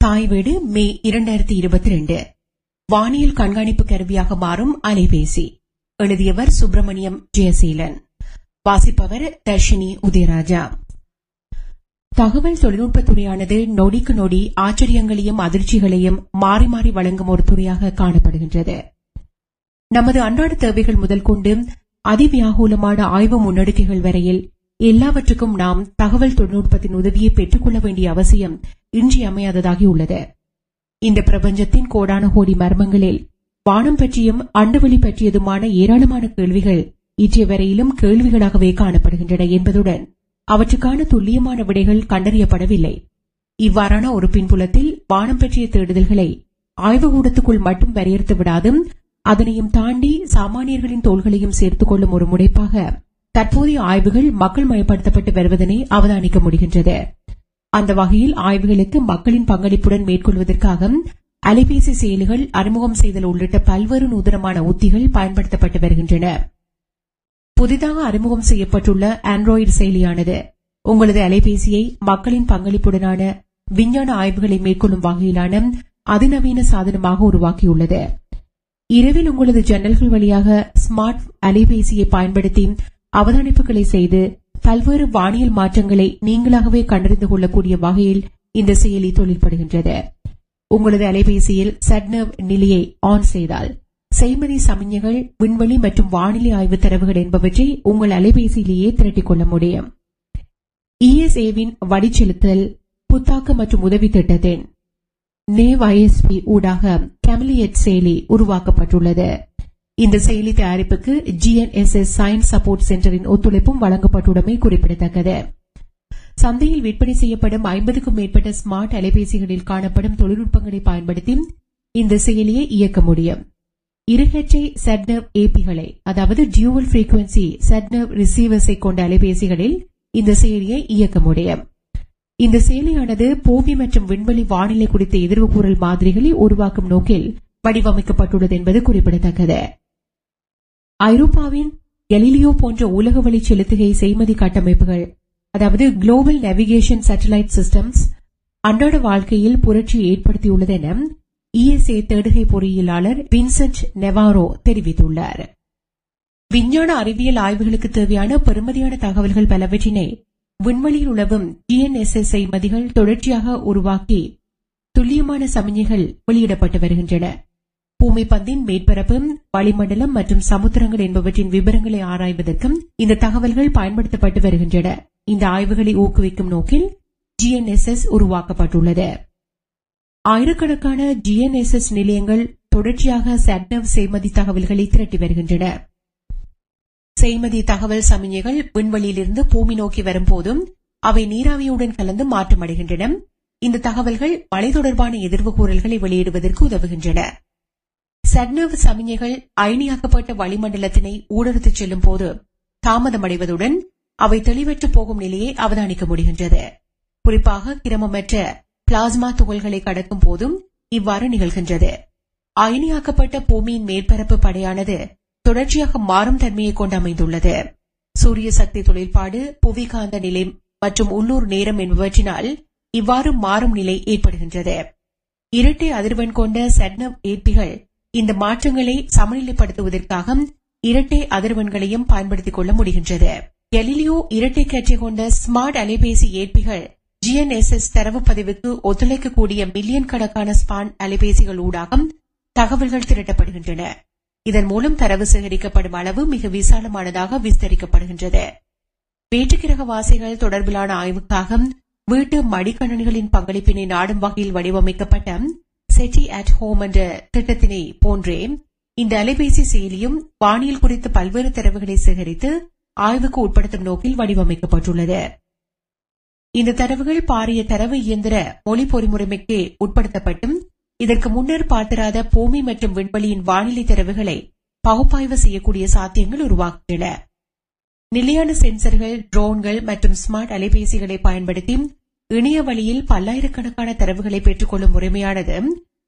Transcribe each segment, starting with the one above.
தாய் வீடு மே இரண்டாயிரத்தி இருபத்தி ரெண்டு வானியல் கண்காணிப்பு கருவியாக மாறும் அலைபேசி. எழுதியவர் சுப்பிரமணியம் ஜெயசீலன். வாசிப்பவர் தர்ஷினி உதயராஜா. தகவல் தொழில்நுட்பத் துறையானது நொடிக்கு நொடி ஆச்சரியங்களையும் அதிர்ச்சிகளையும் மாறி மாறி வழங்கும் ஒரு துறையாக காணப்படுகின்றது. நமது அன்றாட தேவைகள் முதல் கொண்டு அதிவியாகூலமான ஆய்வு முன்னெடுக்கைகள் வரையில் எல்லாவற்றுக்கும் நாம் தகவல் தொழில்நுட்பத்தின் உதவியை பெற்றுக்கொள்ள வேண்டிய அவசியம் இன்றியமையாததாகி உள்ளது இந்த பிரபஞ்சத்தின் கோடான கோடி மர்மங்களில் வானம் பற்றியும் அண்டவெளி பற்றியதுமான ஏராளமான கேள்விகள் இற்றைய வரையிலும் கேள்விகளாகவே காணப்படுகின்றன என்பதுடன் அவற்றுக்கான துல்லியமான விடைகள் கண்டறியப்படவில்லை. இவ்வாறான ஒரு பின்புலத்தில் வானம் பற்றிய தேடுதல்களை ஆய்வுகூடத்துக்குள் மட்டும் வரையறுத்து விடாதும் அதனையும் தாண்டி சாமானியர்களின் தோள்களையும் சேர்த்துக் கொள்ளும் ஒரு முனைப்பாக தற்போதைய ஆய்வுகள் மக்கள் மயப்படுத்தப்பட்டு வருவதனை அவதானிக்க முடிகின்றது. அந்த வகையில் ஆய்வுகளுக்கு மக்களின் பங்களிப்புடன் மேற்கொள்வதற்காக அலைபேசி செயலிகள் அறிமுகம் செய்தல் உள்ளிட்ட பல்வேறு நூதனமான உத்திகள் பயன்படுத்தப்பட்டு வருகின்றன. புதிதாக அறிமுகம் செய்யப்பட்டுள்ள ஆண்ட்ராய்டு செயலியானது உங்களது அலைபேசியை மக்களின் பங்களிப்புடனான விஞ்ஞான ஆய்வுகளை மேற்கொள்ளும் வகையிலான அதிநவீன சாதனமாக உருவாக்கியுள்ளது. இரவில் உங்களது ஜன்னல்கள் வழியாக ஸ்மார்ட் அலைபேசியை பயன்படுத்தி அவதானிப்புகளை செய்து பல்வேறு வானியல் மாற்றங்களை நீங்களாகவே கண்டறிந்து கொள்ளக்கூடிய வகையில் இந்த செயலி தொழில்படுகின்றது. உங்களது அலைபேசியில் சட்னவ் நிலையை ஆன் செய்தால் செய்மதி சமிஞ்சைகள் விண்வெளி மற்றும் வானிலை ஆய்வு தரவுகள் என்பவற்றை உங்கள் அலைபேசியிலேயே திரட்டிக் கொள்ள முடியும். இஎஸ்ஏவின் வடிச்செலுத்தல் புத்தாக்க மற்றும் உதவி திட்டத்தின் நேவ் ஐஎஸ்பி ஊடாக கெமிலியட் செயலி உருவாக்கப்பட்டுள்ளது. இந்த செயலி தயாரிப்புக்கு ஜிஎன்எஸ்எஸ் சயின்ஸ் சப்போர்ட் சென்டரின் ஒத்துழைப்பும் வழங்கப்பட்டுள்ளமை குறிப்பிடத்தக்கது. சந்தையில் விற்பனை செய்யப்படும் ஐம்பதுக்கும் மேற்பட்ட ஸ்மார்ட் அலைபேசிகளில் காணப்படும் தொழில்நுட்பங்களை பயன்படுத்தி இந்த செயலியை இயக்க முடியும். இருகச்சை செட்னவ் ஏபிகளை அதாவது டியூவல் ஃப்ரீக்வன்சி செட்னவ் ரிசீவர்ஸை கொண்ட அலைபேசிகளில் இந்த செயலியை இயக்க முடியும். இந்த செயலியானது பூமி மற்றும் விண்வெளி வானிலை குறித்த எதிர்வு கூறல் மாதிரிகளை உருவாக்கும் நோக்கில் வடிவமைக்கப்பட்டுள்ளது என்பது குறிப்பிடத்தக்கது. ஐரோப்பாவின் எலிலியோ போன்ற உலக வழி செலுத்துகை செய்மதி கட்டமைப்புகள் அதாவது குளோபல் நேவிகேஷன் சேட்டலைட் சிஸ்டம்ஸ் அன்றாட வாழ்க்கையில் புரட்சியை ஏற்படுத்தியுள்ளது என இஎஸ்ஏ தேடுகை பொறியியலாளர் வின்சென்ட் நெவாரோ தெரிவித்துள்ளார். விஞ்ஞான அறிவியல் ஆய்வுகளுக்கு தேவையான பெருமதியான தகவல்கள் பலவற்றினை விண்வெளியில் உழவும் டிஎன்எஸ்எஸ் செய்மதிகள் தொடர்ச்சியாக உருவாக்கி துல்லியமான சமிஞ்சைகள் வெளியிடப்பட்டு வருகின்றன. பூமி பந்தின் மேற்பரப்பு வளிமண்டலம் மற்றும் சமுத்திரங்கள் என்பவற்றின் விவரங்களை ஆராய்வதற்கும் இந்த தகவல்கள் பயன்படுத்தப்பட்டு வருகின்றன. இந்த ஆய்வுகளை ஊக்குவிக்கும் நோக்கில் ஜிஎன்எஸ்எஸ் உருவாக்கப்பட்டுள்ளது. ஆயிரக்கணக்கான ஜிஎன்எஸ்எஸ் நிலையங்கள் தொடர்ச்சியாக சட்னவ் செய்மதி தகவல்களை திரட்டி வருகின்றன. செய்மதி தகவல் சமிஞ்சைகள் விண்வெளியிலிருந்து பூமி நோக்கி வரும்போதும் அவை நீராவியுடன் கலந்து மாற்றமடைகின்றன. இந்த தகவல்கள் மழை தொடர்பான எதிர்வு கூறல்களை வெளியிடுவதற்கு உதவுகின்றன. சட்னவ் சமிஞைகள் அயனியாக்கப்பட்ட வளிமண்டலத்தினை ஊடுருத்துச் செல்லும் போது தாமதமடைவதுடன் அவை தெளிவற்று போகும் நிலையை அவதானிக்க முடிகின்றது. குறிப்பாக கிரமமற்ற பிளாஸ்மா துகள்களை கடக்கும் போதும் இவ்வாறு நிகழ்கின்றது. அயனியாக்கப்பட்ட பூமியின் மேற்பரப்பு படையானது தொடர்ச்சியாக மாறும் தன்மையை கொண்டு அமைந்துள்ளது சூரிய சக்தி தொழிற்பாடு புவிகாந்த நிலை மற்றும் உள்ளூர் நேரம் என்பவற்றினால் இவ்வாறு மாறும் நிலை ஏற்படுகின்றது. இரட்டை அதிர்வெண் கொண்ட சட்னவ் ஏற்பிகள் இந்த மாற்றங்களை சமநிலைப்படுத்துவதற்காக இரட்டை அதிர்வெண்களையும் பயன்படுத்திக் கொள்ள முடிகின்றது. எலிலியோ இரட்டை கற்றை கொண்ட ஸ்மார்ட் அலைபேசி ஏற்பிகள் ஜிஎன்எஸ்எஸ் தரவு பதிவுக்கு ஒத்துழைக்கக்கூடிய மில்லியன் கணக்கான ஸ்பான் அலைபேசிகள் ஊடாக தகவல்கள் திரட்டப்படுகின்றன. இதன் மூலம் தரவு சேகரிக்கப்படும் அளவு மிக விசாலமானதாக விஸ்தரிக்கப்படுகின்றது. வேற்றுக்கிரக வாசிகள் தொடர்பிலான ஆய்வுக்காக வீட்டு மடிக்கணனிகளின் பங்களிப்பினை நாடும் வகையில் வடிவமைக்கப்பட்ட செட்டி அட் ஹோம் என்ற திட்டத்தினை போன்றே இந்த அலைபேசி செயலியும் வானியல் குறித்த பல்வேறு தரவுகளை சேகரித்து ஆய்வுக்கு உட்படுத்தும் நோக்கில் வடிவமைக்கப்பட்டுள்ளது. இந்த தரவுகள் பாரிய தரவு இயந்திர மொழி பொறிமுறைமைக்கு உட்படுத்தப்பட்டும் இதற்கு முன்னர் பார்த்திராத பூமி மற்றும் விண்வெளியின் வானிலை தரவுகளை பகுப்பாய்வு செய்யக்கூடிய சாத்தியங்கள் உருவாகின்றன நிலையான சென்சர்கள் ட்ரோன்கள் மற்றும் ஸ்மார்ட் அலைபேசிகளை பயன்படுத்தி இணைய வழியில் பல்லாயிரக்கணக்கான தரவுகளை பெற்றுக்கொள்ளும் முறைமையானது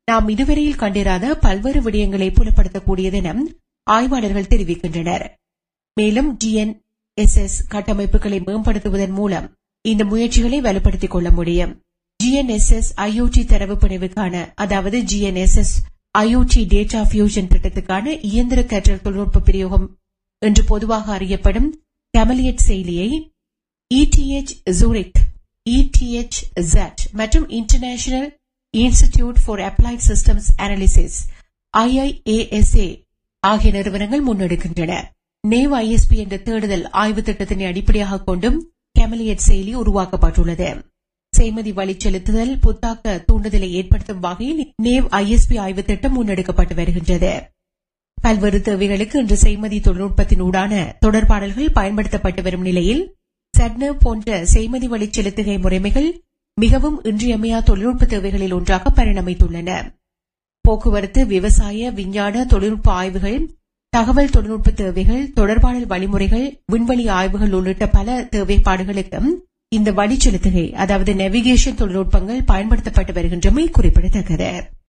நாம் இதுவரையில் கண்டிராத பல்வேறு விடயங்களை புலப்படுத்தக்கூடியது என ஆய்வாளர்கள் தெரிவிக்கின்றனர். மேலும் டிஎன் எஸ் எஸ் கட்டமைப்புகளை மேம்படுத்துவதன் மூலம் இந்த முயற்சிகளை வலுப்படுத்திக் கொள்ள முடியும். ஜிஎன்எஸ்எஸ் ஐஓடி தரவு பிணைவுக்கான அதாவது ஜிஎன்எஸ்எஸ் ஐஓடி டேட்டா ஃபியூஷன் திட்டத்துக்கான இயந்திர கற்றல் தொழில்நுட்ப பிரயோகம் என்று பொதுவாக அறியப்படும் கெமலியட் செயலியை இடிஎச் ஜூரிக் இடிஎச் ஜட் மற்றும் International Institute for Applied Systems Analysis IIASA ஆகிய நிறுவனங்கள் முன்னெடுக்கின்றன. நேவ் ஐஎஸ்பி என்ற தேடுதல் ஆய்வு திட்டத்தினை அடிப்படையாக கொண்டும் கேமலியட் செயலி உருவாக்கப்பட்டுள்ளது. செய்மதி வழி செலுத்துதல் புத்தாக்க தூண்டுதலை ஏற்படுத்தும் வகையில் நேவ் ஐஎஸ்பி ஆய்வு திட்டம் முன்னெடுக்கப்பட்டு வருகின்றது. பல்வேறு தேவைகளுக்கு இன்று செய்மதி தொழில்நுட்பத்தினூடான தொடர்பாடல்கள் பயன்படுத்தப்பட்டு வரும் நிலையில் சட்னவ் போன்ற செய்மதி வழி செலுத்துகை முறைமைகள் மிகவும் இன்றியமையா தொழில்நுட்ப தேவைகளில் ஒன்றாக பரிணமித்துள்ளன. போக்குவரத்து விவசாய விஞ்ஞான தொழில்நுட்ப ஆய்வுகள் தகவல் தொழில்நுட்ப தேவைகள் தொடர்பாடல் வழிமுறைகள் விண்வெளி ஆய்வுகள் உள்ளிட்ட பல தேவைப்பாடுகளுக்கும் இந்த வழி செலுத்துகை அதாவது நெவிகேஷன் தொழில்நுட்பங்கள் பயன்படுத்தப்பட்டு வருகின்றமை குறிப்பிடத்தக்கது.